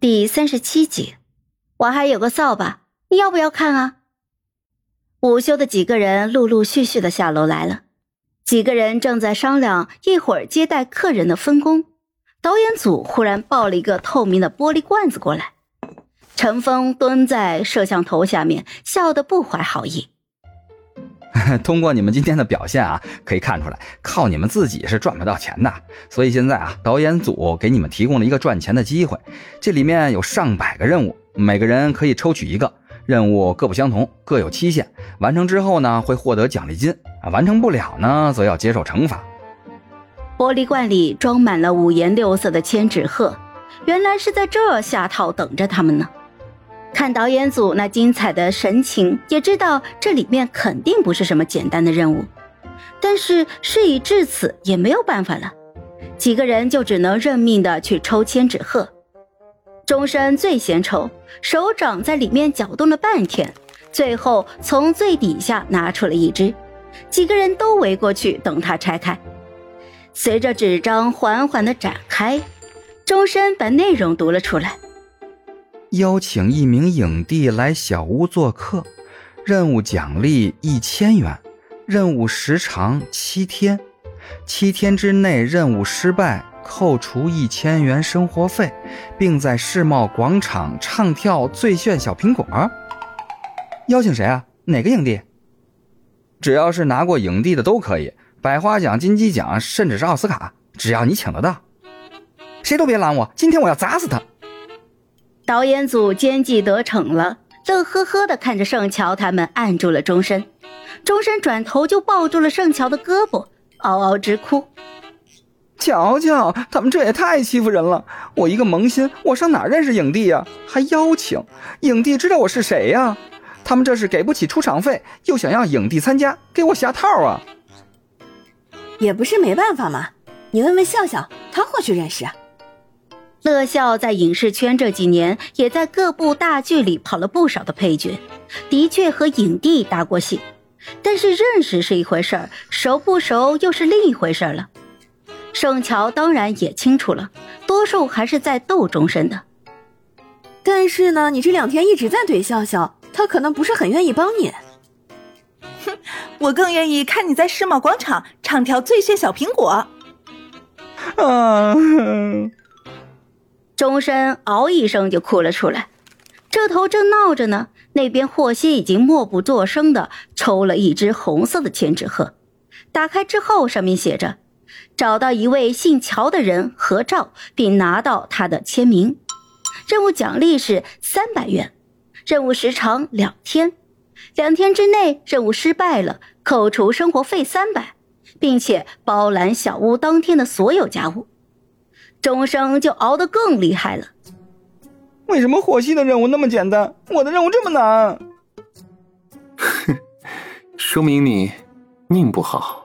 第三十七集，我还有个扫把，你要不要看啊？午休的几个人陆陆续续的下楼来了，几个人正在商量一会儿接待客人的分工。导演组忽然抱了一个透明的玻璃罐子过来，陈峰蹲在摄像头下面，笑得不怀好意。通过你们今天的表现啊，可以看出来，靠你们自己是赚不到钱的。所以现在啊，导演组给你们提供了一个赚钱的机会。这里面有上百个任务，每个人可以抽取一个任务，各不相同，各有期限。完成之后呢，会获得奖励金啊；完成不了呢，则要接受惩罚。玻璃罐里装满了五颜六色的千纸鹤，原来是在这下套等着他们呢。看导演组那精彩的神情，也知道这里面肯定不是什么简单的任务。但是事已至此，也没有办法了。几个人就只能认命的去抽千纸鹤。钟生最先抽，手掌在里面搅动了半天，最后从最底下拿出了一只。几个人都围过去等他拆开。随着纸张缓缓的展开，钟生把内容读了出来。邀请一名影帝来小屋做客，任务奖励一千元，任务时长七天，七天之内任务失败扣除一千元生活费，并在世贸广场唱跳最炫小苹果。邀请谁啊？哪个影帝？只要是拿过影帝的都可以，百花奖、金鸡奖，甚至是奥斯卡，只要你请得到，谁都别拦我！今天我要砸死他！导演组奸计得逞了，乐呵呵的看着盛乔他们按住了钟声，钟声转头就抱住了盛乔的胳膊，嗷嗷直哭。瞧瞧，他们这也太欺负人了！我一个萌新，我上哪认识影帝呀？还邀请影帝知道我是谁呀？他们这是给不起出场费，又想要影帝参加，给我下套啊！也不是没办法嘛，你问问笑笑，他或许认识。乐笑在影视圈这几年，也在各部大剧里跑了不少的配角，的确和影帝搭过戏。但是认识是一回事儿，熟不熟又是另一回事儿了。盛乔当然也清楚了，多数还是在斗终身的。但是呢，你这两天一直在怼笑笑，他可能不是很愿意帮你。哼，我更愿意看你在世贸广场唱跳最炫小苹果。啊！钟声嗷一声就哭了出来，这头正闹着呢，那边霍希已经默不作声的抽了一只红色的千纸鹤，打开之后上面写着：“找到一位姓乔的人合照，并拿到他的签名。任务奖励是三百元，任务时长两天，两天之内任务失败了，扣除生活费三百，并且包揽小屋当天的所有家务。”钟声就熬得更厉害了。为什么火系的任务那么简单，我的任务这么难？哼，说明你命不好。